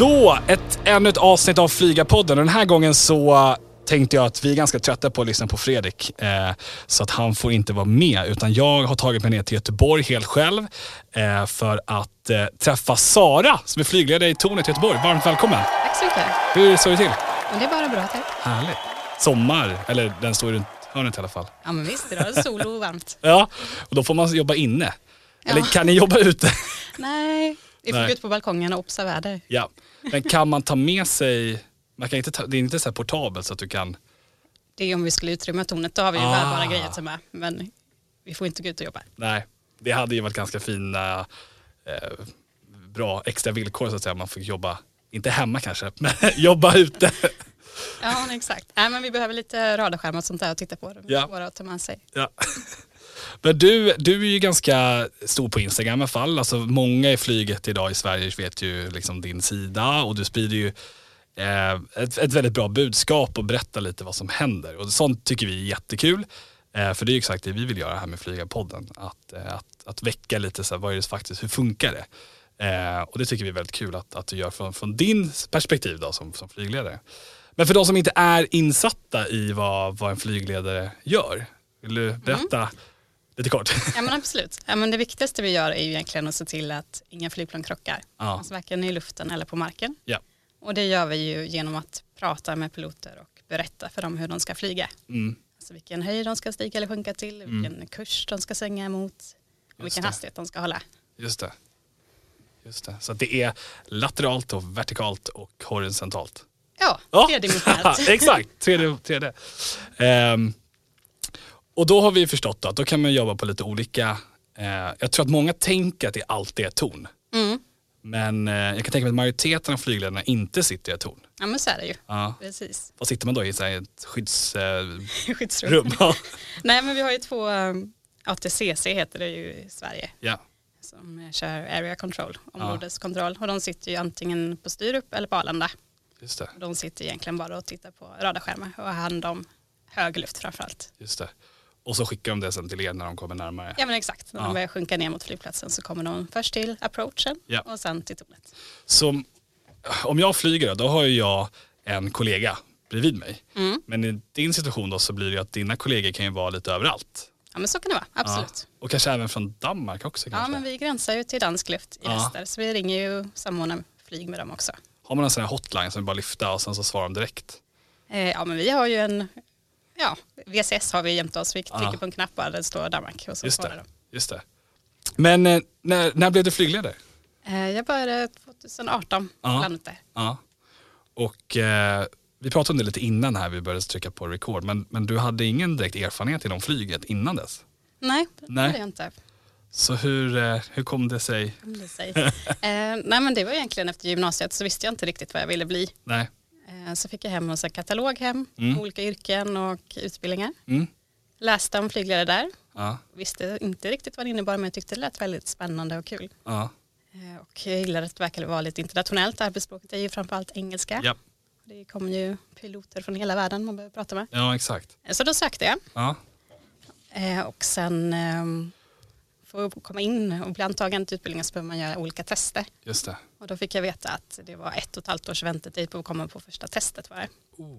Så, ett, ännu ett avsnitt av Flygarpodden. Den här gången så tänkte jag att vi är ganska trötta på att lyssna på Fredrik. Eh, så att han får inte vara med. Utan jag har tagit mig ner till Göteborg helt själv. Eh, för att eh, träffa Sara som är flygledare i Tornet i Göteborg. Varmt välkommen. Tack så mycket. Hur står det till? Det är bara bra tack. Härligt. Sommar, eller den står runt hörnet i alla fall. Ja men visst, idag är det sol och varmt. Ja, och då får man jobba inne. Eller Ja. kan ni jobba ute? Nej, vi får gå ut på balkongen och obsa väder. Ja. Men kan man ta med sig, man kan inte ta, det är inte så här portabelt så att du kan Det är om vi skulle utrymma tornet, då har vi ju Ah. bärbara grejer till med. Men vi får inte gå ut och jobba. Nej, det hade ju varit ganska fina, eh, bra extra villkor så att säga. Man fick jobba, inte hemma kanske, men jobba ute. Ja exakt. Nej men vi behöver lite radarskärmar och sånt där att titta på. De är Ja. svåra att ta med sig. Ja. Men du, du är ju ganska stor på Instagram i alla fall. Alltså många i flyget idag i Sverige vet ju liksom din sida och du sprider ju eh, ett, ett väldigt bra budskap och berättar lite vad som händer. Och sånt tycker vi är jättekul. Eh, för det är ju exakt det vi vill göra här med Flygarpodden. Att, eh, att, att väcka lite så här, vad är det faktiskt, hur funkar det? Eh, och det tycker vi är väldigt kul att, att du gör från, från din perspektiv då, som, som flygledare. Men för de som inte är insatta i vad, vad en flygledare gör, vill du berätta mm lite kort? Ja men absolut. Ja, men det viktigaste vi gör är ju egentligen att se till att inga flygplan krockar. Ja. Alltså varken i luften eller på marken. Ja. Och det gör vi ju genom att prata med piloter och berätta för dem hur de ska flyga. Mm. Alltså vilken höjd de ska stiga eller sjunka till, Mm. vilken kurs de ska svänga emot och vilken det. hastighet de ska hålla. Just det. Just det. Så det är lateralt och vertikalt och horisontalt. Ja, Ja. tredimensionellt. Exakt, 3D. 3D. Ehm, och då har vi förstått att då kan man jobba på lite olika, eh, jag tror att många tänker att det alltid är torn. Mm. Men eh, jag kan tänka mig att majoriteten av flygledarna inte sitter i ett torn. Ja men så är det ju. Ja. Precis. Vad sitter man då i? Så ett skyddsrum? Eh, Skyddsrum. rum? ja. Nej men vi har ju två, um, ATCC heter det ju i Sverige, ja. som eh, kör area control, områdeskontroll. Och de sitter ju antingen på Sturup eller på Arlanda. Just det. De sitter egentligen bara och tittar på radarskärmar och har hand om hög luft framförallt. Just det. Och så skickar de det sen till er när de kommer närmare. Ja men exakt, när Ja. de börjar sjunka ner mot flygplatsen så kommer de först till approachen Ja. och sen till tornet. Så om jag flyger då, har ju jag en kollega bredvid mig. Mm. Men i din situation då så blir det ju att dina kollegor kan ju vara lite överallt. Ja men så kan det vara, absolut. Ja. Och kanske även från Danmark också Ja, kanske. men vi gränsar ju till dansk luft i Ja. väster så vi ringer ju och samordnar flyg med dem också. Har man en sån här hotline som bara lyfta och sen så svarar de direkt? Eh, ja men vi har ju en, ja VCS har vi jämte oss, vi trycker Ja. på en knapp där det står Danmark och så Just det. de. Just det. Men eh, när, när blev du flygledare? Eh, jag började 2018 Ja. Ja. Och eh, vi pratade om det lite innan här vi började trycka på record. Men, men du hade ingen direkt erfarenhet inom flyget innan dess. Nej, det Nej. hade jag inte. Så hur, eh, hur kom det sig? Om det sägs. eh, nej men det var egentligen efter gymnasiet så visste jag inte riktigt vad jag ville bli. Nej. Eh, så fick jag hem en katalog hem, Mm. olika yrken och utbildningar. Mm. Läste om flygledare där, Ja. visste inte riktigt vad det innebar men jag tyckte det lät väldigt spännande och kul. Ja. Eh, Och jag gillade att det verkade vara lite internationellt. Arbetsspråket är ju framförallt engelska. Ja. Det kommer ju piloter från hela världen man behöver prata med. ja, exakt. Eh, Så då sökte jag. Ja. Och sen ehm, för att komma in och bli antagen till utbildningen så behöver man göra olika tester. Just det. Och då fick jag veta att det var ett och ett halvt års väntetid på att komma på första testet. Var det. Oh.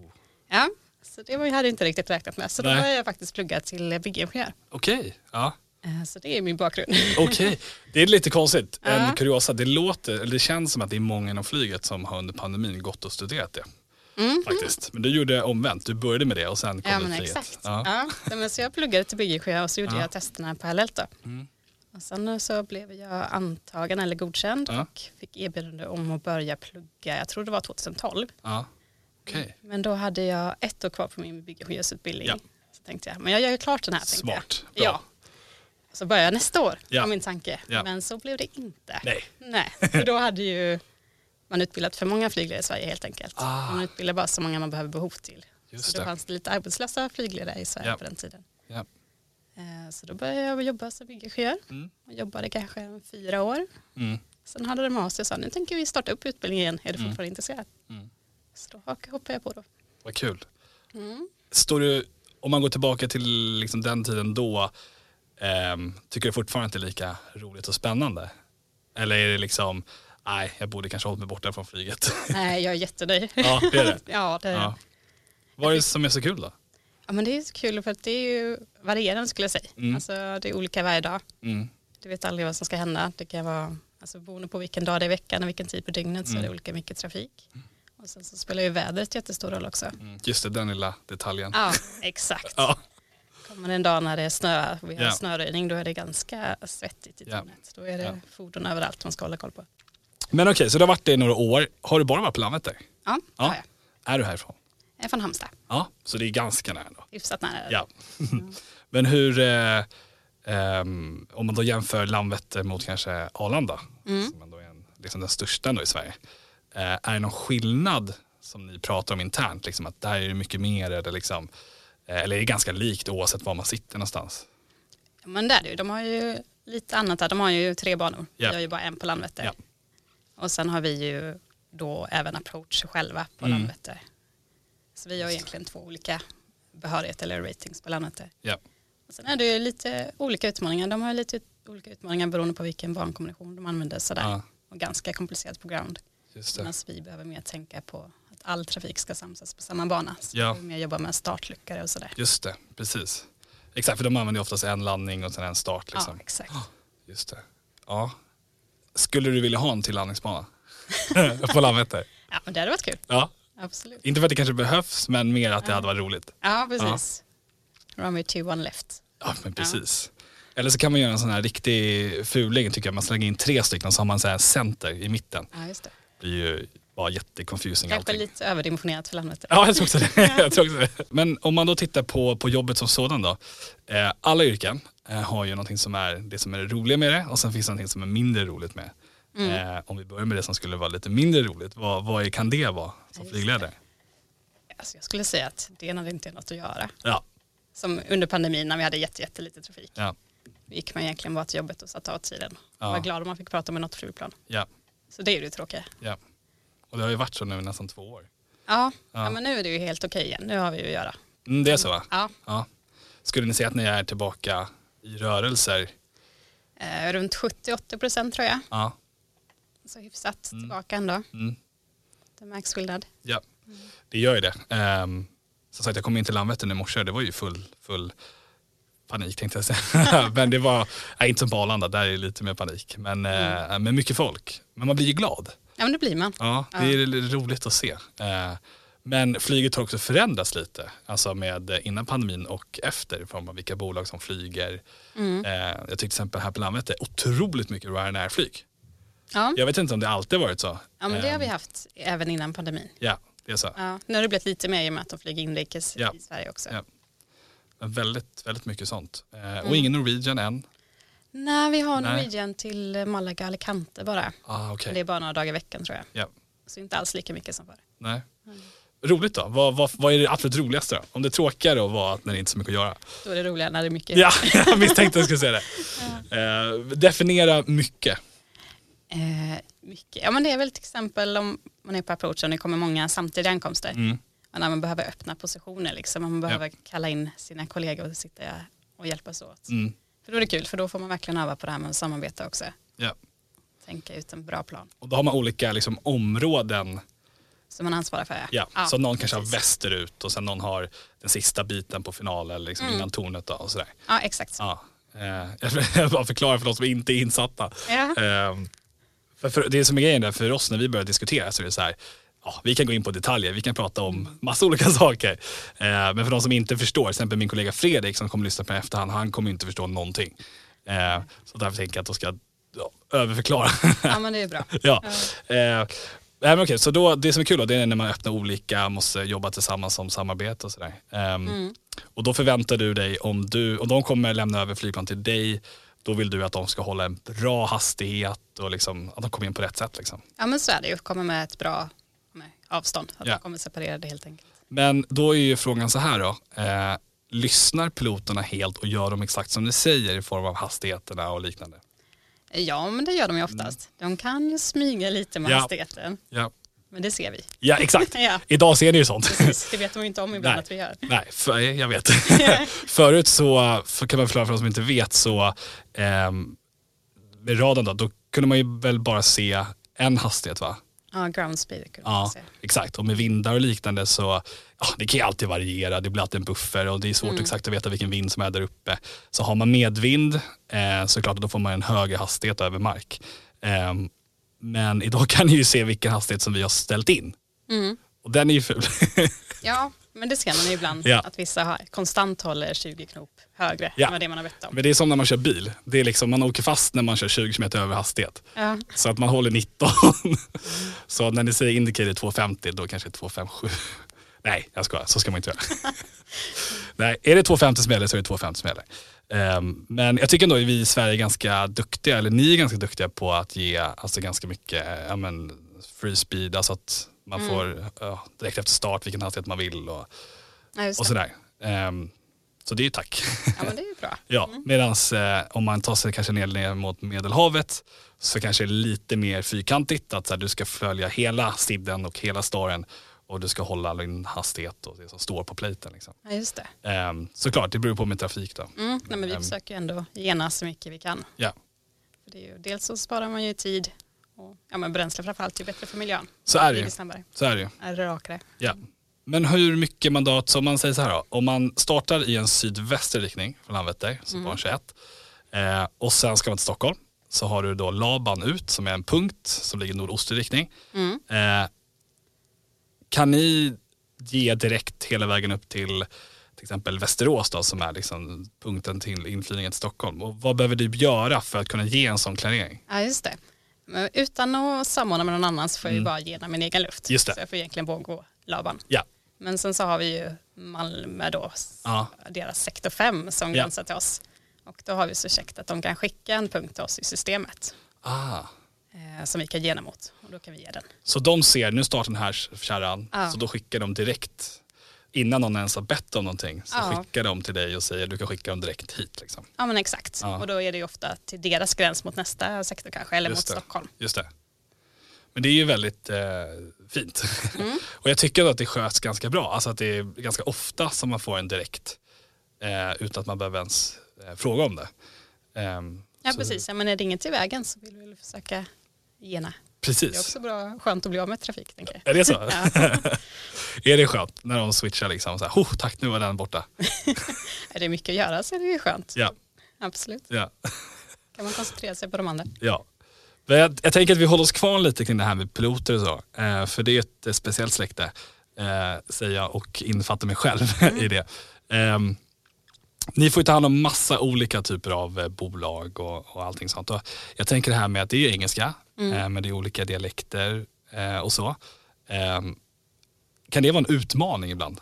Ja, så det var, jag hade jag inte riktigt räknat med. Så då Nej. började jag faktiskt plugga till byggingenjör. Okej. Ja. Eh, Så det är min bakgrund. Okej, det är lite konstigt. En Ja. kuriosa, det låter, eller det känns som att det är många inom flyget som har under pandemin gått och studerat det. Mm. Faktiskt. Men du gjorde omvänt, du började med det och sen kom Ja du men flyget. exakt. Ja. Ja. Ja, men så jag pluggade till byggingenjör och så gjorde Ja. jag testerna parallellt då. Mm. Och sen så blev jag antagen eller godkänd Ja. och fick erbjudande om att börja plugga, jag tror det var 2012. Ja. Okej, Men då hade jag ett år kvar på min byggingenjörsutbildning. Ja. Så tänkte jag, men jag gör ju klart den här. smart. Jag. Ja. Så börjar jag nästa år, Ja. var min tanke. Ja. Men så blev det inte. Nej. Nej, för då hade ju man utbildat för många flygledare i Sverige helt enkelt. Ah. Man utbildar bara så många man behöver behov till. Just så då det. fanns det lite arbetslösa flygledare i Sverige Ja. på den tiden. Ja. Eh, Så då började jag jobba som byggingenjör. Mm. Jag jobbade kanske fyra år. Mm. Sen hade de av sig och sa nu tänker vi starta upp utbildningen igen. Är du Mm. fortfarande intresserad? Mm. Så då hoppade jag på då. Vad kul. Mm. Står du, om man går tillbaka till liksom den tiden då, ehm, tycker du fortfarande att det är lika roligt och spännande? Eller är det liksom Nej, jag borde kanske hållit mig borta från flyget. Nej, jag är jättenöjd. ja, det är det. ja, det, Ja. Vad är det som är så kul då? Ja, men det är så kul för att det är ju varierande skulle jag säga. Mm. Alltså, det är olika varje dag. Mm. Du vet aldrig vad som ska hända. Det kan vara, alltså, beroende på vilken dag det är i veckan och vilken tid på dygnet så är det Mm. olika mycket trafik. Och sen så spelar ju vädret jättestor roll också. Mm. Just det, den lilla detaljen. Ja, exakt. Ja. Kommer det en dag när det är snö vi har Ja. snöröjning då är det ganska svettigt i Ja. tornet. Då är det Ja. fordon överallt man ska hålla koll på. Men okej, så du har varit det i några år. Har du bara varit på Landvetter? Ja, det Ja. jag. Är du härifrån? Från Halmstad, Ja, så det är ganska nära då. hyfsat nära. Ja. Men hur, eh, ehm, om man då jämför Landvetter mot kanske Arlanda, Mm. som ändå är en, liksom den största ändå i Sverige. Eh, är det någon skillnad som ni pratar om internt? Liksom, att där är det mycket mer eller, liksom, eh, eller är det ganska likt oavsett var man sitter någonstans? Ja, Men det är det ju. De har ju lite annat där. De har ju tre banor. Vi har ju bara en på Landvetter. Ja. Och sen har vi ju då även approach själva på Mm. Landvetter. Så vi har egentligen två olika behörigheter eller ratings på Landvetter. Ja. Och sen är det ju lite olika utmaningar. De har lite olika utmaningar beroende på vilken bankombination de använder sådär. Ja, Och ganska komplicerat det. Medan vi behöver mer tänka på att all trafik ska samsas på samma bana. Så Ja. vi mer jobba med startluckor och sådär. Just det, precis. Exakt, för de använder oftast en landning och sen en start. Liksom. Ja, exakt. Just det. Ja. Skulle du vilja ha en till landningsbana? på Landvetter? Ja, men det hade varit kul. Ja. Absolut. Inte för att det kanske behövs, men mer att det Ja. hade varit roligt. Ja, precis. Runway 2 one left. Ja, men precis. Eller så kan man göra en sån här riktig fuling tycker jag. Man slänger in tre stycken så har man så här center i mitten. Ja, just det. Det blir ju bara jätteconfusing Kanske allting. lite överdimensionerat för landet. Ja, jag tror också det. jag tror också det. Men om man då tittar på, på jobbet som sådan då. Eh, alla yrken eh, har ju någonting som är det som är det roliga med det och sen finns det någonting som är mindre roligt med. Mm. Eh, om vi börjar med det som skulle vara lite mindre roligt, vad, vad kan det vara som flygledare? Alltså, jag skulle säga att det är när det inte är något att göra. Ja, Som under pandemin när vi hade jätte, jättelite trafik. ja, gick man egentligen bara till jobbet och satt av tiden. Ja. Var glad om man fick prata med något flygplan. ja, Så det är ju det tråkiga. ja. Och det har ju varit så nu nästan två år. Ja, Ja. ja. men nu är det ju helt okej igen. Nu har vi ju att göra. Mm, det är så va? Ja, Ja. Skulle ni säga att ni är tillbaka i rörelser? eh, runt 70-80 procent tror jag. Ja. Så hyfsat Mm. tillbaka ändå. Mm. Det märks skillnad. Ja, det gör ju det. Um, som sagt, jag kom in till Landvetter i morse, det var ju full, full panik tänkte jag säga. men det var, nej, inte som på Arlanda, där är det lite mer panik. Men, eh, men mycket folk. Men man blir ju glad. Ja, men det blir man. Ja, det är roligt att se. Eh, men flyget har också förändrats lite, alltså med eh, innan pandemin och efter i form av vilka bolag som flyger. Mm. Eh, jag tycker till exempel här på Landvetter, otroligt mycket Ryanair-flyg. Ja. Jag vet inte om det alltid varit så. ja, men det har vi haft även innan pandemin. Ja, det är så. Ja, nu har det blivit lite mer i och med att de flyger inrikes Ja. i Sverige också. Ja. Men väldigt, väldigt mycket sånt. Eh, Mm. Och ingen Norwegian än. Nej, vi har Nej. Norwegian till Malaga Alicante bara. Ah, okej. Det är bara några dagar i veckan tror jag. Ja. Så inte alls lika mycket som förr. Nej. Roligt då? Vad, vad, vad är det absolut roligaste då? Om det är tråkigare att vara när det inte är så mycket att göra? Då är det roligare när det är mycket. Ja, jag misstänkte att jag skulle säga det. Eh, definiera mycket. Eh, mycket. Ja, men det är väl till exempel om man är på approach och det kommer många samtidiga ankomster. Mm. När man behöver öppna positioner, liksom, man behöver kalla in sina kollegor och sitta och hjälpas åt. Mm. För då är det kul, för då får man verkligen öva på det här med att samarbeta också. Ja. Tänka ut en bra plan Och då har man olika liksom, områden. som man ansvarar för. Ja. så någon kanske har precis. västerut och sen någon har den sista biten på finalen liksom, Mm. innan tornet. Då, och sådär. Ja, exakt. Ja. Eh, jag bara förklara för de som inte är insatta. Ja. För, för det som är grejen där för oss när vi börjar diskutera så är det så här, ja, vi kan gå in på detaljer, vi kan prata om massa olika saker. Eh, men för de som inte förstår, till exempel min kollega Fredrik som kommer lyssna på efterhand, han kommer inte förstå någonting. Eh, så därför tänker jag att då ska ja, överförklara. ja, men det är bra. ja. Ja. Eh, men okej, så då, det som är kul då, det är när man öppnar olika, måste jobba tillsammans som samarbete och sådär. Ehm, Mm. Och då förväntar du dig, om, du, om de kommer lämna över flygplan till dig, då vill du att de ska hålla en bra hastighet och liksom, att de kommer in på rätt sätt. Liksom. Ja, men så är det ju. Kommer med ett bra avstånd. Att Ja. de kommer separerade helt enkelt. Men då är ju frågan så här då. Eh, lyssnar piloterna helt och gör de exakt som du säger i form av hastigheterna och liknande? Ja, men det gör de ju oftast. De kan ju smyga lite med Mm. Ja. hastigheten. Ja, Men det ser vi. ja exakt. Ja, Idag ser ni ju sånt. precis. Det vet de ju inte om ibland Nej. att vi gör. Nej, för, jag vet. Förut så, för kan man förklara för de som inte vet, så ehm, med radarn då, då kunde man ju väl bara se en hastighet va? Ja, ground speed kunde man Ja, säga. exakt. Och med vindar och liknande så ja, det kan ju alltid variera. Det blir alltid en buffer och det är svårt Mm. exakt att veta vilken vind som är där uppe. Så har man medvind eh, så klart att då får man en högre hastighet över mark. Eh, men idag kan ni ju se vilken hastighet som vi har ställt in. Mm. Och den är ju ful. Ja, men det ser man ju ibland Ja. att vissa har, konstant håller 20 knop högre Ja. än vad det man har bett om. Men det är som när man kör bil. Det är liksom, man åker fast när man kör 20 km över hastighet. Ja. Så att man håller 19. så när ni säger indicator 250 då kanske det är 257. Nej, jag skojar. Så ska man inte göra. Nej, är det 250 som gäller så är det 250 som gäller. Ehm, men jag tycker ändå att vi i Sverige är ganska duktiga, eller ni är ganska duktiga på att ge alltså, ganska mycket ja, men, free speed, alltså att man får ja, direkt efter start vilken hastighet man vill och, Ja, och sådär. Ehm, så det är ju tack. ja, men det är ju bra. Ja, medan eh, om man tar sig kanske ner, ner mot Medelhavet så kanske det är lite mer fyrkantigt. Att så här, du ska följa hela sidden och hela staren och du ska hålla din hastighet och det som står på pliten. Liksom. Ja, just det. Ehm, såklart, det beror på med trafik då. Mm. Nej, men vi Ehm. försöker ändå gena så mycket vi kan. Ja, För det är ju, dels så sparar man ju tid och ja, men bränsle framförallt är ju bättre för miljön. så är det ju. Så är det ju. Är det rakare. Ja. Men hur mycket mandat, så om man säger så här då, om man startar i en sydvästlig riktning från Landvetter, så bana 21, eh, och sen ska man till Stockholm, så har du då Laban ut som är en punkt som ligger nordostlig riktning. Mm. Eh, kan ni ge direkt hela vägen upp till till exempel Västerås då, som är liksom punkten till inflygningen till Stockholm? Och vad behöver du göra för att kunna ge en sån klarering? Ja, just det. Men utan att samordna med någon annan så får jag ju bara gena min egen luft. Mm. Just det. Så jag får egentligen bara gå Laban. Ja, Men sen så har vi ju Malmö då, Ja. deras sektor 5 som Ja. gränsar till oss. Och då har vi så käckt att de kan skicka en punkt till oss i systemet ah. Eh, som vi kan gena mot. Och då kan vi ge den. Så de ser, nu startar den här kärran, Ja. så då skickar de direkt, innan någon ens har bett om någonting, så Ja. skickar de till dig och säger du kan skicka dem direkt hit. Liksom. Ja men exakt. Ja. Och då är det ju ofta till deras gräns mot nästa sektor kanske, eller Just mot det. Stockholm. Just det. Men det är ju väldigt eh, fint. Mm. och jag tycker att det sköts ganska bra. Alltså att det är ganska ofta som man får en direkt eh, utan att man behöver ens eh, fråga om det. Ehm, Ja så- precis, ja, men är det inget i vägen så vill vi väl försöka gena. Det är Precis. också bra, skönt att bli av med trafik tänker jag. Är det så? Är det skönt när de switchar liksom så här, oh, tack nu var den borta. Är det mycket att göra så är det ju skönt. Ja, Absolut. ja, Kan man koncentrera sig på de andra. ja. Men jag, jag tänker att vi håller oss kvar lite kring det här med piloter och så. Eh, för det är ett eh, speciellt släkte, eh, säger jag och innefattar mig själv i det. Ehm, ni får ju ta hand om massa olika typer av eh, bolag och, och allting sånt. Och jag tänker det här med att det är engelska, eh, men det är olika dialekter eh, och så. Ehm, kan det vara en utmaning ibland?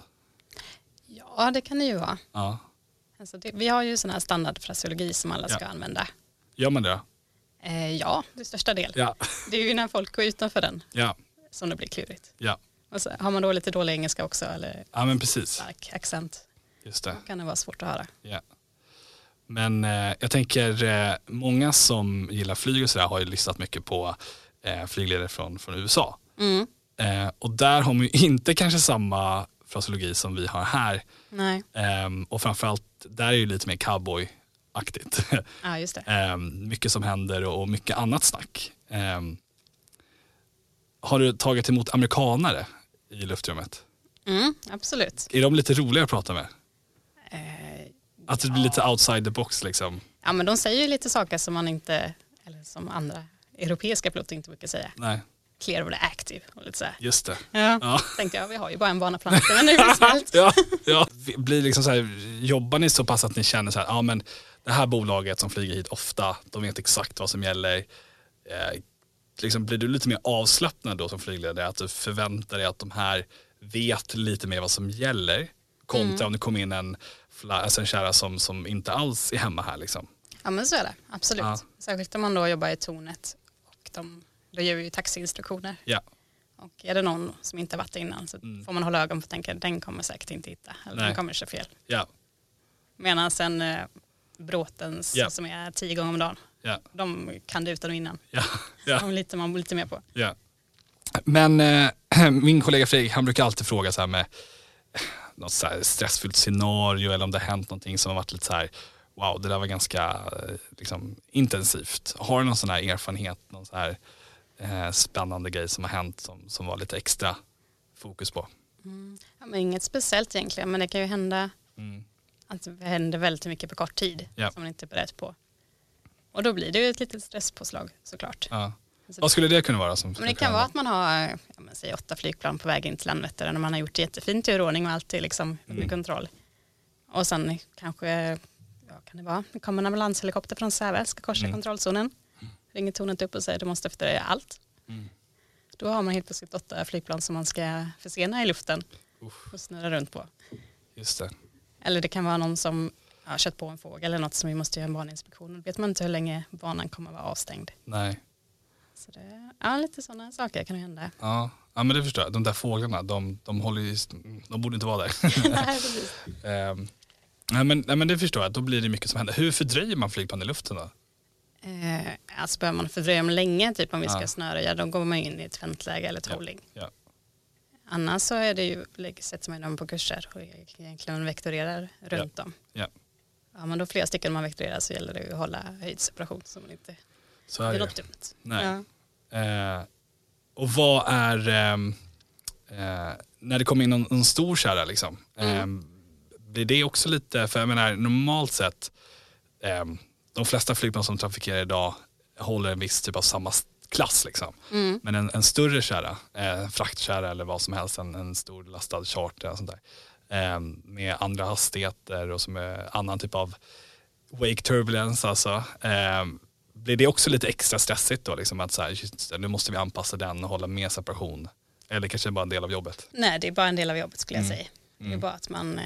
Ja det kan det ju vara. Ja. Alltså det, vi har ju sån här standardfraseologi som alla ska Ja. använda. Gör man det? Eh, ja, det största del. Ja. Det är ju när folk går utanför den Ja, som det blir klurigt. ja. Och så har man då lite dålig engelska också eller ja men precis. stark accent Just det. då kan det vara svårt att höra. Ja. Men eh, jag tänker, eh, många som gillar flyg och sådär har ju lyssnat mycket på eh, flygledare från, från USA. Mm. Eh, och där har man ju inte kanske samma fraseologi som vi har här. Nej, Ehm, och framförallt, där är ju lite mer cowboy-aktigt. ja just det. Ehm, mycket som händer och, mycket annat snack. Ehm, har du tagit emot amerikanare i luftrummet? Mm, absolut. Är de lite roligare att prata med? Att det blir lite outside the box liksom? ja men de säger ju lite saker som man inte, eller som andra europeiska piloter inte brukar säga. Nej, Clear of the active och lite så här. just det. Ja, Ja. tänkte jag, vi har ju bara en bana på men nu är det snällt. ja, ja. Blir liksom så här, jobbar ni så pass att ni känner så här, ja men det här bolaget som flyger hit ofta, de vet exakt vad som gäller. Eh, liksom, blir du lite mer avslappnad då som flygledare? Att du förväntar dig att de här vet lite mer vad som gäller? Kontra om det kommer in en, alltså en kära som, som inte alls är hemma här liksom. Ja men så är det, absolut. Ja. Särskilt om man då jobbar i tornet och de, då ger vi ju taxiinstruktioner. Ja, Och är det någon som inte varit innan så Mm. får man hålla ögon på och tänka den kommer säkert inte hitta. Eller Nej. den kommer köra fel. ja, Medan sen eh, bråtens Ja. som är tio gånger om dagen, ja, de kan det utan och innan. ja. ja. De litar man lite mer på. Ja. Men eh, min kollega Fredrik, han brukar alltid fråga så här med något så stressfyllt scenario eller om det har hänt någonting som har varit lite så här, wow, det där var ganska eh, liksom, intensivt. Har du någon sån här erfarenhet, någon så här, eh, spännande grej som har hänt som, som var lite extra fokus på? Ja, men inget speciellt egentligen, men det kan ju hända Mm. att det händer väldigt mycket på kort tid Ja. som man inte är beredd på. Och då blir det ju ett litet stresspåslag såklart. Ja. Så- Vad skulle det kunna vara? Som Men det kan vara att man har ja, men, säg åtta flygplan på väg in till Landvetter och man har gjort det jättefint i ordning och allt är liksom under Mm. kontroll. Och sen kanske, ja kan det vara, det kommer en ambulanshelikopter från Säve, ska korsa Mm. kontrollzonen. Ringer tornet upp och säger du måste efterröja allt. Mm. Då har man helt plötsligt åtta flygplan som man ska försena i luften Uff, och snurra runt på. just det. Eller det kan vara någon som har kört på en fågel eller något som vi måste göra en baninspektion. Då vet man inte hur länge banan kommer att vara avstängd. Nej. Så det, ja, lite sådana saker kan hända. Ja. ja, men det förstår jag. De där fåglarna, de, de håller ju, de borde inte vara där. Nej, precis. Ehm, nej, men, nej, men det förstår jag, då blir det mycket som händer. Hur fördröjer man flygplan i luften då? Eh, alltså börjar man fördröja dem länge, typ om vi ska Ja. snöröja, då går man in i ett väntläge eller tolling. Ja. Annars så är det ju, sätter man dem på kurser och egentligen vektorerar runt dem. Ja. Ja, men då flera stycken man vektorerar så gäller det att hålla höjdseparation så man inte Så är det. något dumt. Nej. Ja. Eh, och vad är, ehm, eh, när det kommer in någon stor kärra liksom, Mm. ehm, blir det också lite, för jag menar normalt sett, ehm, de flesta flygplan som trafikerar idag håller en viss typ av samma klass liksom. Mm. Men en, en större kärra, eh, en fraktkärra eller vad som helst, en, en stor lastad charter och sånt där, ehm, med andra hastigheter och som är annan typ av wake turbulence alltså. Blir det också lite extra stressigt då? Liksom att så här, nu måste vi anpassa den och hålla med separation. Eller kanske bara en del av jobbet. Nej, det är bara en del av jobbet skulle jag Mm. säga. Det är Mm. bara att man eh,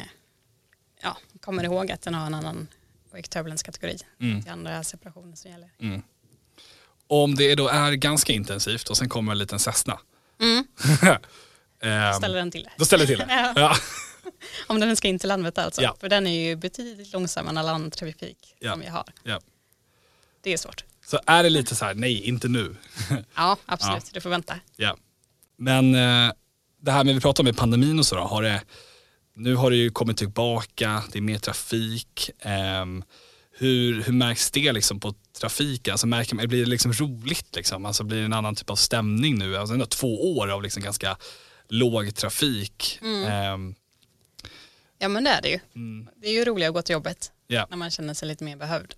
ja, kommer ihåg att den har en annan wake turbulence-kategori. Mm. Det är andra separationer som gäller. Mm. Om det då är ganska intensivt och sen kommer en liten Cessna. Mm. ehm, Ställer den till det. då ställer det till det. Ja. Om den ska in till Landvetter alltså. Ja. För den är ju betydligt långsammare än all annan trafik Ja. som vi har. Ja. Det är svårt. Så är det lite så här, nej inte nu. Ja, absolut. Du får vänta. Ja. Men eh, det här med vi pratar om pandemin och så då, har det, nu har det ju kommit tillbaka, det är mer trafik. ehm, hur, hur märks det liksom på trafiken? Alltså märker man, blir det liksom roligt? Liksom? Alltså blir det en annan typ av stämning nu? Alltså ändå två år av liksom ganska låg trafik. Ehm, Ja, men det är det ju. mm, Det är ju roligare att gå till jobbet ja, när man känner sig lite mer behövd.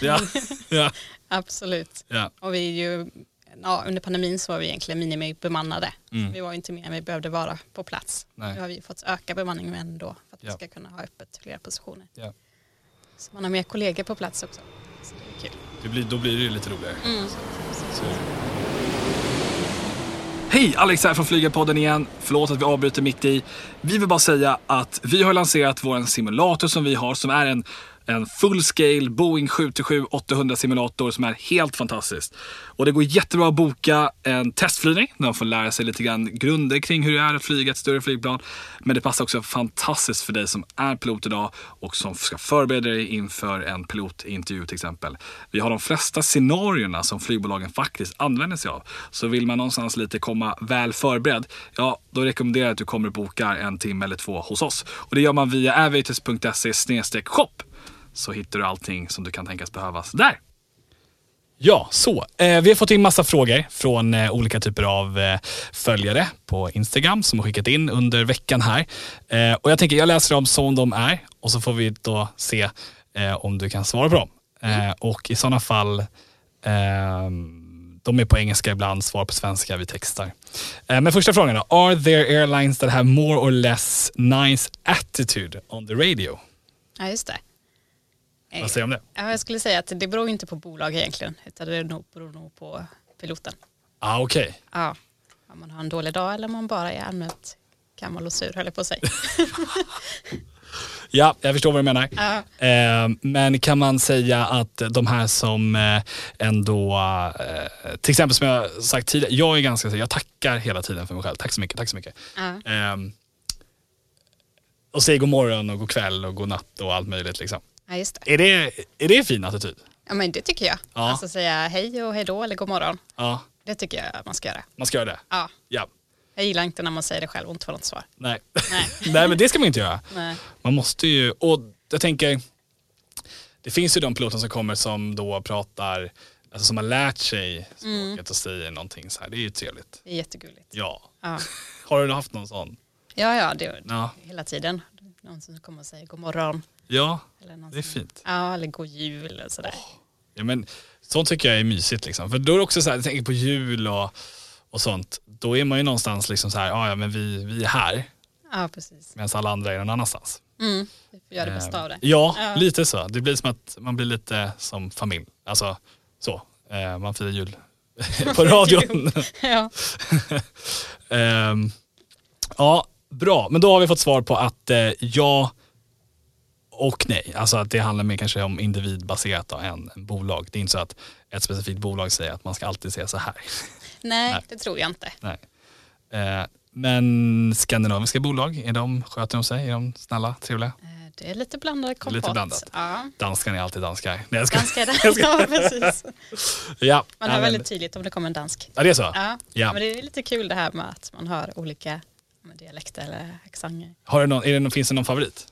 ja, ja, Absolut. Och vi är ju, ja, under pandemin så var vi egentligen minimibemannade. Mm. Vi var inte mer än vi behövde vara på plats. Nej. Nu har vi fått öka bemanningen ändå för att vi ska kunna ha öppet flera positioner. Så man har mer kollegor på plats också. Så det är kul. Det blir, då blir det ju lite roligare. Mm. Så. Hej, Alex här från Flygarpodden igen. Förlåt att vi avbryter mitt i. Vi vill bara säga att vi har lanserat vår simulator som vi har som är en, en full scale Boeing 737-800 simulator som är helt fantastisk. Och det går jättebra att boka en testflygning där man får lära sig lite grann grunder kring hur det är att flyga ett större flygplan. Men det passar också fantastiskt för dig som är pilot idag och som ska förbereda dig inför en pilotintervju till exempel. Vi har de flesta scenarierna som flygbolagen faktiskt använder sig av. Så vill man någonstans lite komma väl förberedd, ja då rekommenderar jag att du kommer och bokar en timme eller två hos oss. Och det gör man via aviators.se shop. Så hittar du allting som du kan tänkas behövas där. Ja, så. Eh, vi har fått in massa frågor från eh, olika typer av eh, följare på Instagram som har skickat in under veckan här. Eh, och jag tänker jag läser dem som de är och så får vi då se eh, om du kan svara på dem. Eh, och i sådana fall, eh, de är på engelska ibland, svar på svenska, vi textar. Eh, men första frågan då. Are there airlines that have more or less nice attitude on the radio? Ja, just det. Eh, Vad säger du om det? Ja, jag skulle säga att det beror inte på bolag egentligen, utan det beror nog på piloten. Ah, Okej. Ja. Om man har en dålig dag eller om man bara är allmänt gammal och sur, höll jag på att säga. Ja, jag förstår vad du menar. Ja. Eh, men kan man säga att de här som eh, ändå, eh, till exempel som jag sagt tidigare, jag är ganska, jag tackar hela tiden för mig själv. Tack så mycket, tack så mycket. Ja. Eh, och säger god morgon och god kväll och god natt och allt möjligt. Liksom. Ja, just det. Är, det, är det en fin attityd? Ja, men det tycker jag. Ja. Alltså säga hej och hej då eller god morgon. Ja, Det tycker jag man ska göra. man ska göra det. Ja. Ja, Jag gillar inte när man säger det själv och inte får något svar. nej. Nej. nej, men det ska man inte göra. Nej. Man måste ju, och jag tänker, det finns ju de piloter som kommer som då pratar, alltså, som har lärt sig språket och säger någonting så här. Det är ju trevligt. Det är jättegulligt. Ja. Ja, Har du haft någon sån? ja, ja det Ja. hela tiden. Någon som kommer och säger god morgon. Ja, det är fint. Ja, eller god jul och sådär. Ja, men, sånt tycker jag är mysigt. Liksom. För då är det också så här, jag tänker på jul och, och sånt. Då är man ju någonstans liksom så här, "Ja, ja men vi, vi är här. Ja, precis. Medan alla andra är någon annanstans. Mm. Vi får göra det bästa Eh, av det. Ja, Ja. lite så. Det blir som att man blir lite som familj. Alltså så. Eh, man firar jul på radion. Ja. Ehm, ja, bra. Men då har vi fått svar på att eh, ja och nej. Alltså att det handlar mer kanske om individbaserat då, än bolag. Det är inte så att ett specifikt bolag säger att man ska alltid säga så här. Nej, Nej. det tror jag inte. nej. Eh, men skandinaviska bolag, är de, sköter de sig? Är de snälla, trevliga? Eh, Det är lite blandad kompott. Lite blandat. Ja. Danskarna är alltid danskar. Nej, jag ska. Ganska ja, precis. Ja, Man hör väldigt tydligt om det kommer en dansk. Ja, det är så? Ja. Ja. Men det är lite kul det här med att man hör olika dialekter eller accenter. Har du någon, är det någon, finns det någon favorit?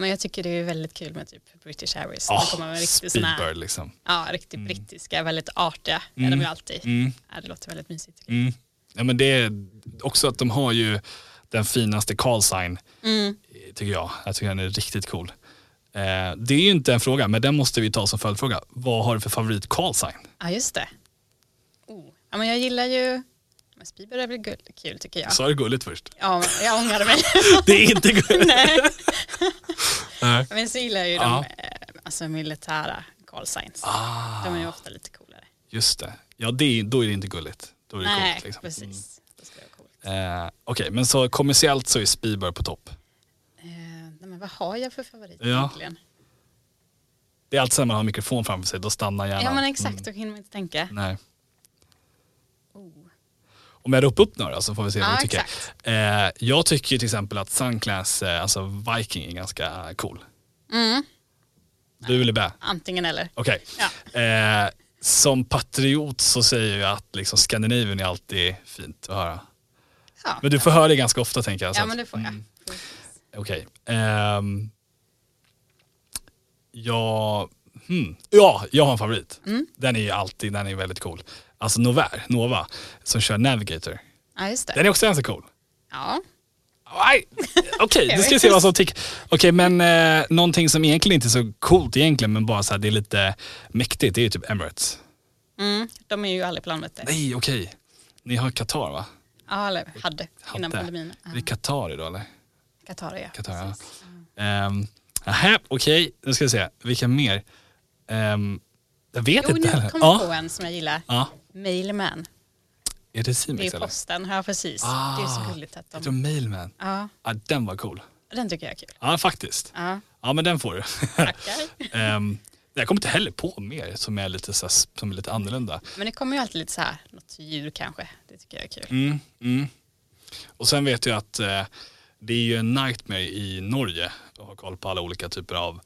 Men jag tycker det är väldigt kul med typ British Airways. Det kommer med riktigt såna liksom. ja, riktigt brittiska, väldigt artiga är Mm. de ju alltid. Mm, Ja, det låter väldigt mysigt. mm. Ja, men det är också att de har ju den finaste call sign, Mm. tycker jag. Jag tycker den är riktigt cool. Eh, det är ju inte en fråga, men den måste vi ta som följdfråga. Vad har du för favorit call sign? Ja, just det. Oh. Ja, men jag gillar ju, men Speedbird är väl gull- kul tycker jag. Sa du gulligt först? Ja, men jag ångrade mig. Det är inte gulligt. Nej. Nej. Men så gillar jag ju Ja. de eh, alltså militära call signs. Ah, De är ju ofta lite coolare. just det. Ja, det då är det inte gulligt. Då är det Nej, coolt. Liksom. precis. Det ska vara coolt. Mm. Eh, Okej, men så kommersiellt så är Speedbird på topp. Eh, nej, men vad har jag för favorit Ja. egentligen? Det är alltid när man har mikrofon framför sig, då stannar hjärnan. Ja men exakt, Mm. då hinner man inte tänka. Nej. Om jag ropar upp några så får vi se vad Ja, du tycker. Eh, jag tycker till exempel att Sunclass, eh, alltså Viking är ganska cool. Mm. Du eller bä? Antingen eller. Okej. Ja. Eh, som patriot så säger jag att liksom Scandinavian är alltid fint att höra. Ja, Men du får höra det ganska ofta tänker jag. ja men det får jag. Mm, Okej. Ehm, ja, hmm. ja, jag har en favorit. Mm. Den är ju alltid den är väldigt cool. Alltså Novair, Nova, som kör Navigator. Ja just det. Den är också ganska cool. Ja. Nej, Okej, Jag nu ska vi se vad som tycker. Okej, men eh, någonting som egentligen inte är så coolt egentligen, men bara så här, det är lite mäktigt, det är ju typ Emirates. Mm. De är ju aldrig på landvetter. Nej, okej. Ni har Qatar va? Ja eller hade innan Hade. pandemin. Ja. Det är Qatar idag eller? Qatar ja. Qatar, ja. Um, aha, okej, nu ska vi se. Vilka mer? Ehm, jag vet Jo inte nu heller. kom jag på en som jag gillar. ja. Mailman. Är det Det är Simex ju eller? posten, ja precis. Det är så Ah, gulligt att de... tror Mailman. Ja, Ja, den var cool. den tycker jag är kul. Ja, faktiskt. Ja, Ja, men den får du. tackar. um, jag kommer inte heller på mer som är lite, så här, som är lite annorlunda. Men det kommer ju alltid lite så här, något djur kanske. Det tycker jag är kul. Mm, mm. Och sen vet jag att eh, det är ju en nightmare i Norge att ha koll på alla olika typer av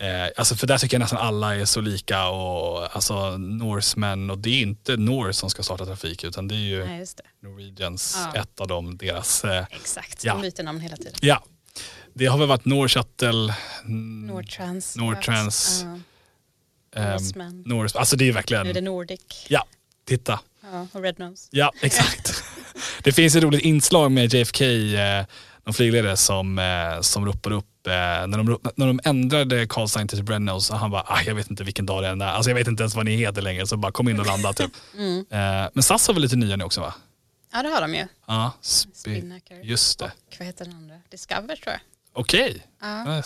Eh, alltså för där tycker jag nästan alla är så lika och alltså Norsemen och det är inte Norse som ska starta trafik utan det är ju Nej, det. Norwegians, Ja. ett av dem, deras, eh, Exakt, Ja. de byter namn hela tiden. ja. Det har väl varit Norse Shuttle, mm. Nordtrans. Ja. ehm, Norseman. Norse, alltså det är Nu är verkligen, det Nordic. ja, titta. Ja, och Red Nose. Ja, exakt. det finns ett roligt inslag med JFK, eh, de flygledare som, eh, som ropar upp, eh, när, de, när de ändrade call sign till Brennos han bara, ah, jag vet inte vilken dag det är, alltså jag vet inte ens vad ni heter längre, så bara kom in och landa typ. Mm. Eh, men SAS har väl lite nya nu också va? Ja, det har de ju. Ja, Spe- Spinnaker. just det. Och vad heter den andra? Discover tror jag. Okej, Ja. Ja,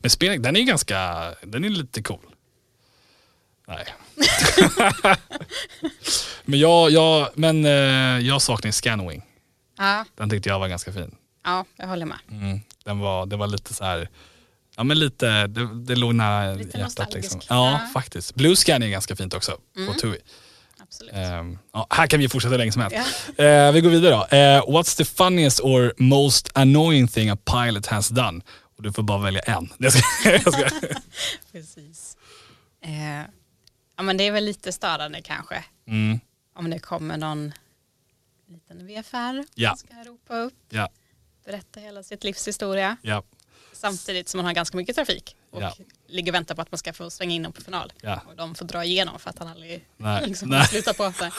men Spinnaker, den är ju ganska, den är lite cool. Nej. men jag, jag, men eh, jag saknar Scanwing. Ja, Den tyckte jag var ganska fin. Ja, jag håller med. Mm. Den var, det var lite så här, ja men lite, det, det låg nära Lite hjärtat. Liksom. Ja, faktiskt. Blue Scan är ganska fint också Mm. på TUI. Absolut. Ehm, ja, här kan vi fortsätta länge som helst. Ja. Eh, vi går vidare då. Eh, what's the funniest or most annoying thing a pilot has done? Och du får bara välja en. Jag ska, jag ska. Precis. Eh, ja, men det är väl lite störande kanske. Mm, Om det kommer någon liten VFR Ja. som ska ropa upp, ja, berätta hela sitt livs historia. ja, Samtidigt som man har ganska mycket trafik. och Ja. ligger och väntar på att man ska få svänga in dem på final. Ja. Och de får dra igenom för att han aldrig Nej. liksom, Nej. slutar på. Så.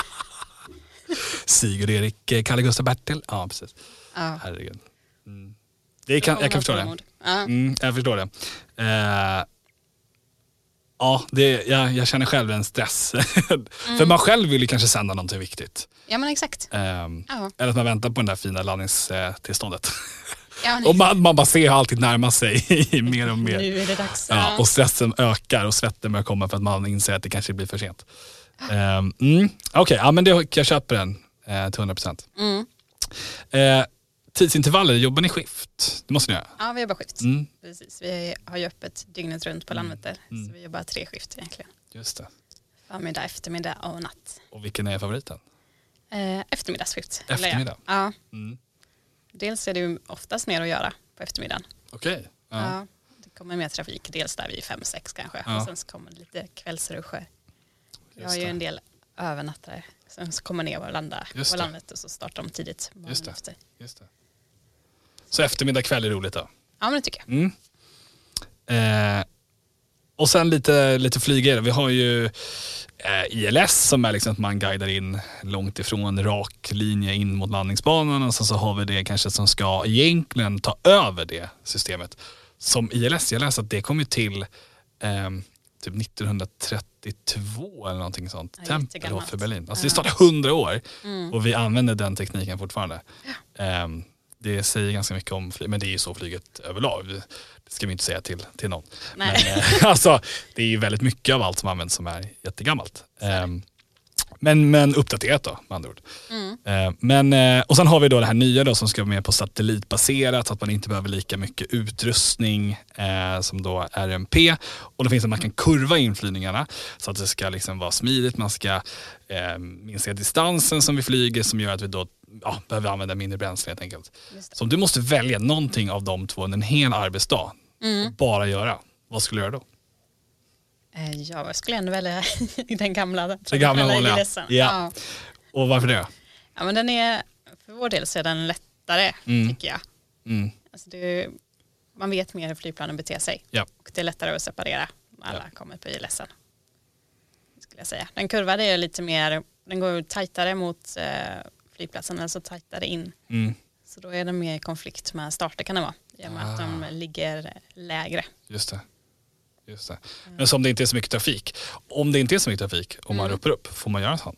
Sigurd-Erik, eh, Kalle Gustav Bertil. Ja, precis. Ja. Herregud. Mm. Det kan, jag kan förstå det. Mm, jag förstår det. Eh, ja, det, jag, jag känner själv en stress. För man själv vill ju kanske sända någonting viktigt. ja men exakt. Ehm, Ja. Eller att man väntar på det där fina laddningstillståndet. Ja, Och man, man bara ser hur allting närmar sig mer och mer. Nu är det dags. Ja, och stressen ökar och svetten börjar komma för att man inser att det kanske blir för sent. Um, mm, Okej, ja, men det, jag köper den eh, till 100%. Mm. Eh, tidsintervaller, jobbar ni skift? Det måste ni göra. Ja, vi jobbar skift. Mm, Precis. Vi har ju öppet dygnet runt på Landvetter. Så vi jobbar tre skift egentligen. just det. Förmiddag, eftermiddag och natt. Och vilken är favoriten? Eh, eftermiddagsskift. jag. Eftermiddag? Ja. Mm. Dels är det ju oftast mer att göra på eftermiddagen. Okej. Ja. Ja. Det kommer mer trafik, dels där vid fem sex kanske. Ja. Och sen så kommer det lite kvällsruscher. Just har ju en del övernattare som så kommer ner och landar på det. landet och så startar de tidigt Just det. efter. Just det. Så eftermiddag kväll är roligt då? Ja men det tycker jag. Mm. Eh, och sen lite, lite flygare. Vi har ju eh, ILS som är liksom att man guidar in långt ifrån rak linje in mot landningsbanan och sen så har vi det kanske som ska egentligen ta över det systemet. Som ILS, jag läste att det kom ju till eh, typ 1932 eller någonting sånt. Ja, Tempelhof för Berlin. Alltså det Ja. startade 100 år Mm. och vi använder den tekniken fortfarande. Ehm, det säger ganska mycket om flyg, men det är ju så flyget överlag. Det ska vi inte säga till, till någon. Nej. Men, eh, alltså, det är ju väldigt mycket av allt som används som är jättegammalt. Ehm, men, men uppdaterat då med andra ord. Mm. Eh, Men, eh, och sen har vi då det här nya då som ska vara med på satellitbaserat, så att man inte behöver lika mycket utrustning eh, som då RMP. Och det finns att man kan kurva inflygningarna så att det ska liksom vara smidigt. Man ska eh, minska distansen som vi flyger som gör att vi då ja, behöver använda mindre bränsle helt enkelt. Så om du måste välja någonting av de två under en hel arbetsdag Mm. bara göra, vad skulle du göra då? Eh, Ja, jag skulle ändå välja i den gamla. Det gamla vanliga. Ja. Ja. Och varför det? ja, men den är, för vår del så är den lättare Mm. tycker jag. Mm. Alltså det, man vet mer hur flygplanen beter sig. Ja. Och det är lättare att separera när alla kommer på ILSen. Skulle jag säga. Den kurvade är lite mer, den går tajtare mot eh, flygplatsen, alltså tajtare in. Mm. Så då är det mer konflikt med starter kan det vara. I och med att de Ah. ligger lägre. Just det. Just det. Mm. Men som det inte är så mycket trafik. Om det inte är så mycket trafik, om man Mm. ropar upp, får man göra så?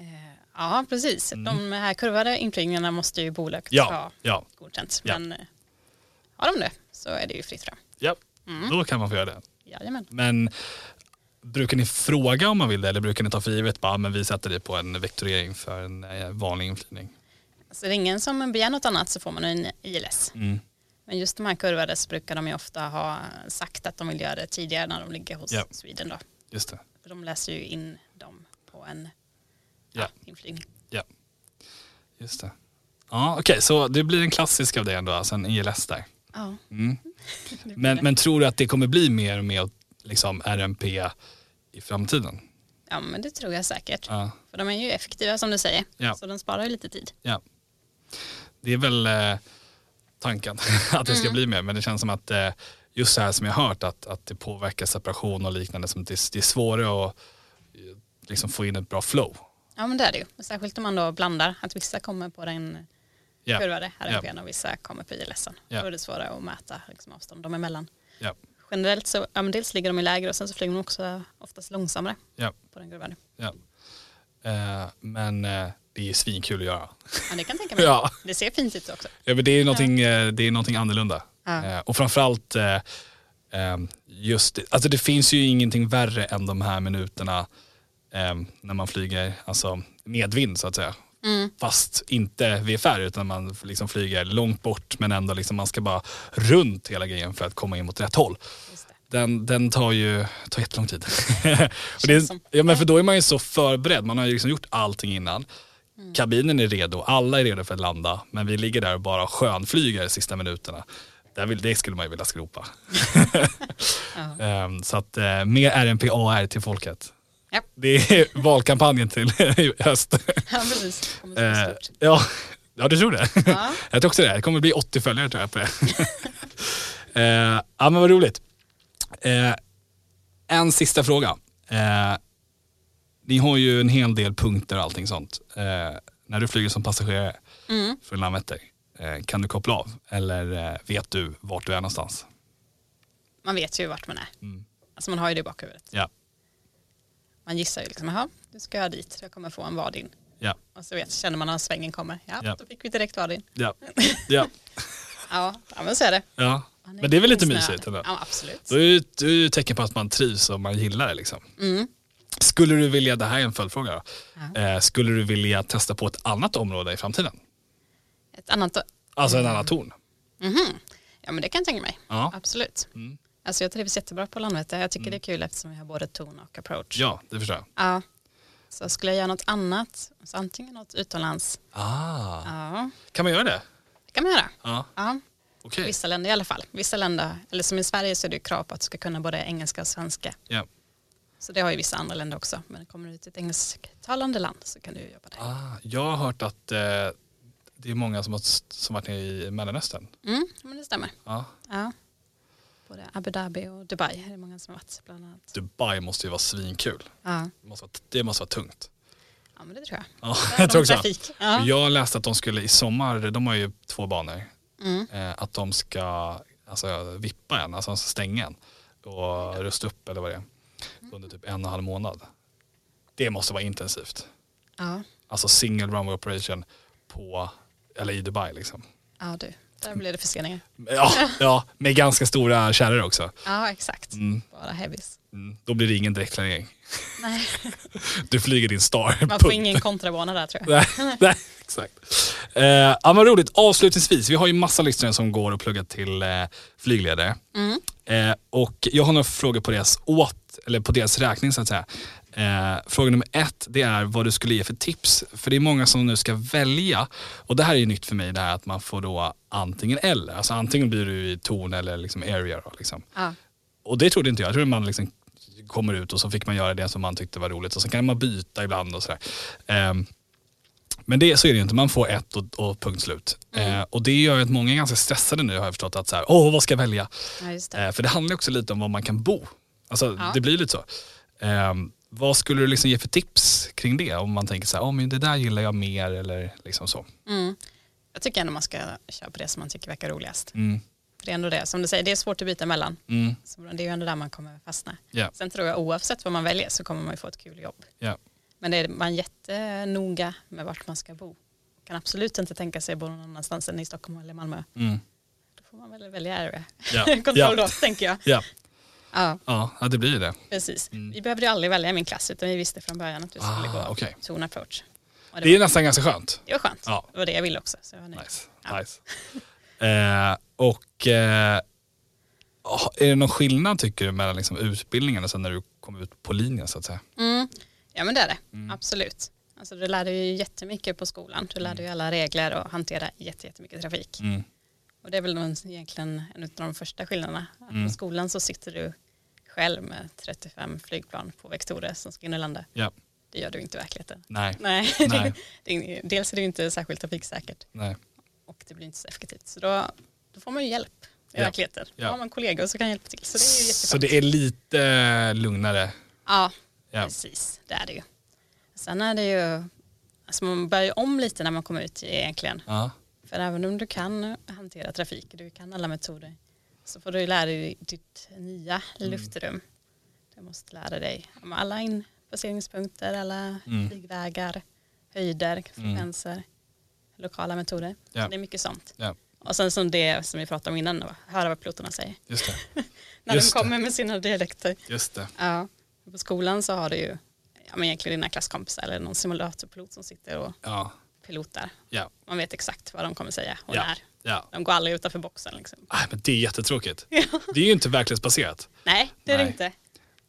Eh, ja, precis. De här kurvade inflygningarna måste ju bolaget Mm. Ja, ha ja, godkänt. Ja. Men eh, har de det så är det ju fritt fram. ja. Mm. Då kan man få göra det. Jajamän. Men brukar ni fråga om man vill det eller brukar ni ta för givet bara men vi sätter det på en vektorering för en eh, vanlig inflygning? Så är det ingen som begär något annat så får man en ILS. Mm. Men just de här kurvade så brukar de ju ofta ha sagt att de vill göra det tidigare när de ligger hos Ja. Sweden då. Just det. För de läser ju in dem på en Ja. ja. inflygning. Just det. Ja, Okej, så det blir en klassisk av det ändå, alltså en ILS där. Ja, Mm. Men, men tror du att det kommer bli mer och mer liksom RMP i framtiden? ja, men det tror jag säkert. Ja. För de är ju effektiva som du säger. Ja. Så de sparar ju lite tid. Det är väl eh, tanken att det ska bli mer men det känns som att eh, just så här som jag har hört att, att det påverkar separation och liknande som det, det är svårare att eh, liksom få in ett bra flow. Ja men det är det ju. Särskilt om man då blandar. Att vissa kommer på den Ja, kurvade RMPn och vissa kommer på ILSen. Ja. Då är det svårare att mäta liksom, avstånd dem emellan. ja, Generellt så, ja, dels ligger de i lägre och sen så flyger de också oftast långsammare ja, på den kurvan. ja. Eh, men eh, det är svinkul att göra. Ja det kan tänka mig. Ja. Det ser fint ut också. Ja, men det är någonting, eh, det är någonting annorlunda. Ja. Och framförallt eh, eh, just, alltså det finns ju ingenting värre än de här minuterna eh, när man flyger alltså medvind så att säga. Mm. Fast inte VFR utan man liksom flyger långt bort men ändå liksom man ska bara runt hela grejen för att komma in mot rätt håll. Det. Den, den tar ju tar jättelång tid. och det, ja, men för då är man ju så förberedd, man har ju liksom gjort allting innan. Mm. Kabinen är redo, alla är redo för att landa men vi ligger där och bara skönflyger de sista minuterna. Där vill, det skulle man ju vilja skropa. Ehm, så att eh, mer RMP AR till folket. Ja. Det är valkampanjen till höst. ja precis. Det kommer bli Eh, stort. ja, ja, du tror det? Ja. Jag tror också det. Det kommer bli 80 följare tror jag på det. eh, ja men vad roligt. Eh, en sista fråga. Eh, ni har ju en hel del punkter och allting sånt. Eh, när du flyger som passagerare Mm. från Landvetter, eh, kan du koppla av? Eller eh, vet du vart du är någonstans? Man vet ju vart man är. Mm. Alltså man har ju det i bakhuvudet. Ja. Man gissar ju liksom, jaha, nu ska jag dit, jag kommer få en vad in. Ja. Och så vet, känner man när svängen kommer, ja, Ja. då fick vi direkt vad in. Ja. ja. Ja, ja men så är det. ja. Men det är väl lite mysigt ändå? Ja, absolut. Det är ju ett tecken på att man trivs och man gillar det liksom. Mm. Skulle du vilja, det här är en följdfråga. Ja. Eh, skulle du vilja testa på ett annat område i framtiden? Ett annat, Alltså en annan torn? mhm. ja men det kan jag tänka mig. Ja. Absolut. Mm. Alltså jag trivs jättebra på Landvetter. Jag tycker det är kul eftersom jag har både ton och approach. Ja, det förstår jag. Ja. Så skulle jag göra något annat, så antingen något utomlands, Ah. ja, Kan man göra det? det kan man göra. Ja, Ja. Okej. Vissa länder i alla fall. Vissa länder, eller som i Sverige så är det ju krav på att du ska kunna både engelska och svenska. Ja. Så det har ju vissa andra länder också. Men kommer du till ett engelsktalande land så kan du jobba där. Ah, jag har hört att eh, det är många som har som varit nere i Mellanöstern. Mm, men det stämmer. Ja. Ja. Både Abu Dhabi och Dubai är det många som har varit bland annat. Dubai måste ju vara svinkul. Ja, Det måste vara, det måste vara tungt. ja men det tror jag. Ja, jag tror också. Ja. Jag läste att de skulle i sommar, de har ju två banor, Mm. eh, att de ska alltså, vippa en, alltså stänga en och rusta upp eller vad det är under typ en och en halv månad. Det måste vara intensivt. Ja. Alltså single runway operation på, eller i Dubai liksom. ja, du. Där blir det förseningar. Ja, ja med ganska stora kärror också. Ja, exakt. Mm, Bara heavies. mm. Då blir det ingen direktplanering. Nej, Du flyger din star. man får punkt. ingen kontrabana där tror jag. Nej, nej exakt. Eh, ja, vad roligt. Avslutningsvis, vi har ju massa lyssnare som går och pluggar till eh, flygledare. Mm. Eh, och jag har några frågor på deras, åt, eller på deras räkning så att säga. Eh, fråga nummer ett, det är vad du skulle ge för tips. För det är många som nu ska välja. Och det här är ju nytt för mig, det här att man får då antingen eller. Alltså antingen blir du i torn eller liksom area. Då, liksom. Ja. Och det trodde inte jag. Jag trodde man liksom kommer ut och så fick man göra det som man tyckte var roligt och så kan man byta ibland och sådär. Ehm, men det, så är det ju inte, man får ett och, och punkt slut. Eh, och det gör ju att många är ganska stressade nu har jag förstått. Att så här, åh vad ska jag välja? ja, det. Eh, för det handlar också lite om var man kan bo. Alltså Ja. det blir lite så. Ehm, vad skulle du liksom ge för tips kring det? Om man tänker så här, oh, men det där gillar jag mer eller liksom så. Mm. Jag tycker ändå man ska köra på det som man tycker verkar roligast. Mm. För det är ändå det, som du säger, det är svårt att byta emellan. Mm. Så det är ju ändå där man kommer fastna. Ja. Sen tror jag oavsett vad man väljer så kommer man ju få ett kul jobb. Ja. Men är man jättenoga med vart man ska bo. Kan absolut inte tänka sig bo någon annanstans än i Stockholm eller Malmö. Mm. Då får man väl välja area. Ja. Kontroll Ja. då, tänker jag. Ja. Ja, Ja, det blir det. precis. Mm. Vi behövde ju aldrig välja min klass utan vi visste från början att vi skulle Ah, gå okej. zone approach. Det, Det är var, nästan ganska skönt. det var skönt. Ja. Det var det jag ville också. Så jag var nöjd. Nice. Ja. nice. Eh, och eh, ah, är det någon skillnad tycker du mellan liksom utbildningen och sen när du kommer ut på linjen så att säga? Mm. Ja men det är det, Mm. absolut. Alltså, du lär dig ju jättemycket på skolan. Du lär dig ju alla regler och hantera jätte- jättemycket trafik. Mm. Och det är väl egentligen en av de första skillnaderna. Mm. På skolan så sitter du själv med 35 flygplan på vektorer som ska in och landa. Ja. Det gör du inte i verkligheten. Nej, Nej, Nej. Det, är, dels är det inte särskilt trafiksäkert nej. och det blir inte så effektivt. Så då, då får man ju hjälp i Ja. verkligheten. Då Ja. har man kollegor som kan hjälpa till. Så det är ju. Så det är lite lugnare? Ja, Ja. precis. Det är det ju. Sen är det ju, alltså man börjar om lite när man kommer ut egentligen. Ja. För även om du kan hantera trafik, du kan alla metoder, så får du lära dig ditt nya Mm. luftrum. Du måste lära dig om alla inpasseringspunkter, alla Mm. flygvägar, höjder, frekvenser, lokala metoder. Ja. Så det är mycket sånt. Ja. Och sen som det som vi pratade om innan, då, höra vad piloterna säger. Just det. När Just de det. kommer med sina dialekter. Just det. Ja. På skolan så har du ju ja, men egentligen dina klasskompisar eller någon simulatorpilot som sitter och Ja. pilotar. Ja. Man vet exakt vad de kommer säga och Ja. när. ja. De går aldrig utanför boxen. Liksom. Nej, men det är jättetråkigt. Det är ju inte verklighetsbaserat. Nej, det är Nej. det inte.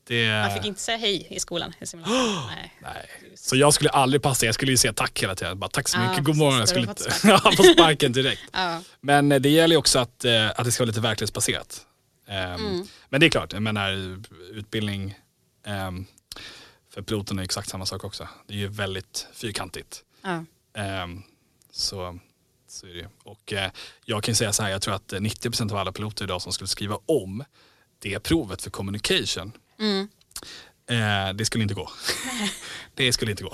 Det Man fick inte säga hej i skolan. I simulatorn. Nej. Nej. Så jag skulle aldrig passa, jag skulle ju säga tack hela tiden. Bara, tack så Ja, mycket, god morgon. Jag skulle inte... Ja, på sparken direkt. Ja. Men eh, det gäller ju också att, eh, att det ska vara lite verklighetsbaserat. Ehm, Mm. Men det är klart, jag menar utbildning för piloten är exakt samma sak också. Det är ju väldigt fyrkantigt. Ja. Ehm, så, så är det. Och eh, jag kan säga så här, jag tror att eh, 90% av alla piloter idag som skulle skriva om det provet för communication. Mm. Eh, det skulle inte gå. det skulle inte gå.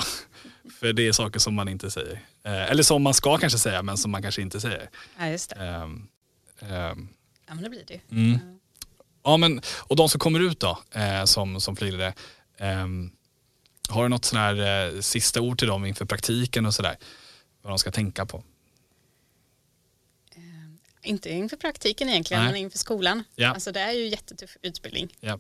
För det är saker som man inte säger. Eh, eller som man ska kanske säga men som man kanske inte säger. Ja, just det. Ehm, ehm, Ja, men det blir det ju. mm. Ja, men, och de som kommer ut då eh, som, som flygledare. ehm, har du något sån här eh, sista ord till dem inför praktiken och sådär? Vad de ska tänka på? Inte inför praktiken egentligen, Nej. men inför skolan. Ja. Alltså det är ju jättetuff utbildning. Ja.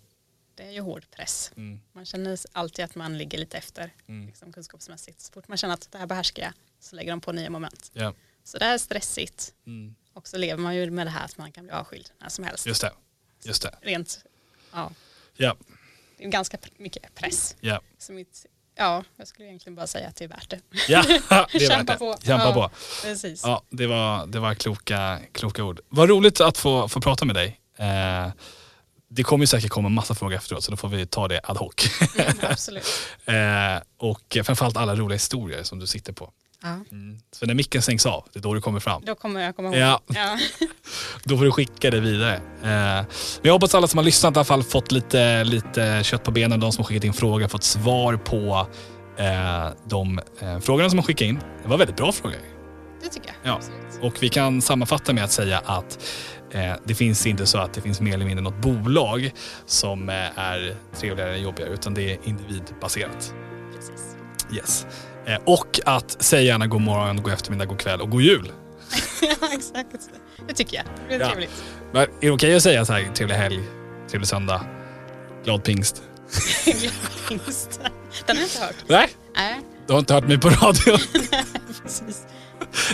Det är ju hård press. Mm. Man känner alltid att man ligger lite efter Mm. liksom, kunskapsmässigt. Så fort man känner att det här behärskar jag så lägger de på nya moment. Ja. Så det är stressigt. Mm. Och så lever man ju med det här att man kan bli avskild när som helst. Just det. Just det. Rent, ja, Ja. det är ganska mycket press. Ja. Så mitt, ja, jag skulle egentligen bara säga att det är värt det. Ja, det är värt Kämpa det. på. Kämpa Ja. på. Precis. Ja, det var, det var kloka, kloka ord. Vad roligt att få, få prata med dig. Eh, det kommer ju säkert komma massa frågor efteråt så då får vi ta det ad hoc. Mm, absolut. eh, och framförallt alla roliga historier som du sitter på. Ja. Mm. Så när micken stängs av, det är då du kommer fram. Då kommer jag komma ihåg. Ja. Ja. Då får du skicka det vidare. Eh, men jag hoppas alla som har lyssnat i alla fall fått lite, lite kött på benen. De som har skickat in frågor fått svar på eh, de eh, frågorna som har skickat in. Det var väldigt bra frågor. Det tycker jag. Ja. Absolut. Och vi kan sammanfatta med att säga att eh, det finns inte så att det finns mer eller mindre något bolag som eh, är trevligare eller jobbigare utan det är individbaserat. Precis. Yes. Eh, och att säga gärna god morgon, god eftermiddag, god kväll och god jul. ja, exakt. Det tycker jag. Det blir Ja. trevligt. Men är det okej att säga så här trevlig helg, trevlig söndag, glad pingst? Pingst. Den har jag inte hört. Nej, Nej, du har inte hört mig på radio. precis.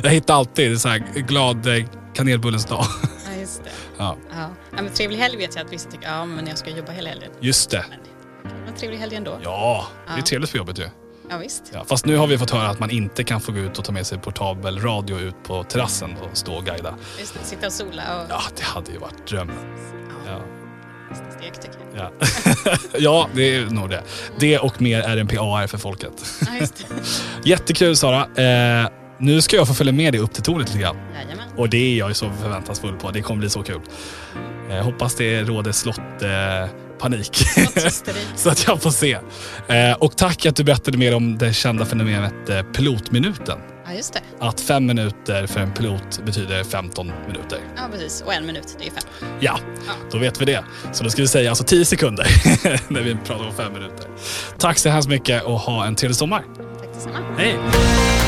Jag hittar alltid så här glad eh, kanelbullens dag. Ja, just det. Ja, Ja. Ja, men trevlig helg vet jag att vissa tycker, ja men jag ska jobba hela helgen. just det. Men det kan vara en trevlig helg ändå. Ja, det är Ja. trevligt på jobbet ju. Ja, visst. Ja, fast nu har vi fått höra att man inte kan få gå ut och ta med sig portabel radio ut på terrassen och stå och guida. Just det. Sitta och sola och Ja, det hade ju varit drömmen. ja. Ja, nästa steg tycker jag. ja. ja det är nog det. Det och mer RMPAR för folket. Ja, just det. Jättekul Sara. Eh, nu ska jag få följa med dig upp till tornet lite grann. Jajamän. Och det är jag ju så förväntansfull på. Det kommer bli så kul. Eh, hoppas det råder slott eh, panik. Så att jag får se. Eh, och tack att du berättade mer om det kända fenomenet eh, pilotminuten. Ja, just det. Att fem minuter för en pilot betyder 15 minuter. Ja, precis. Och en minut, det är fem. Ja, Ja. då vet vi det. Så då ska vi säga alltså 10 sekunder när vi pratar om fem minuter. Tack så hemskt mycket och ha en trevlig sommar. Tack detsamma. Hej!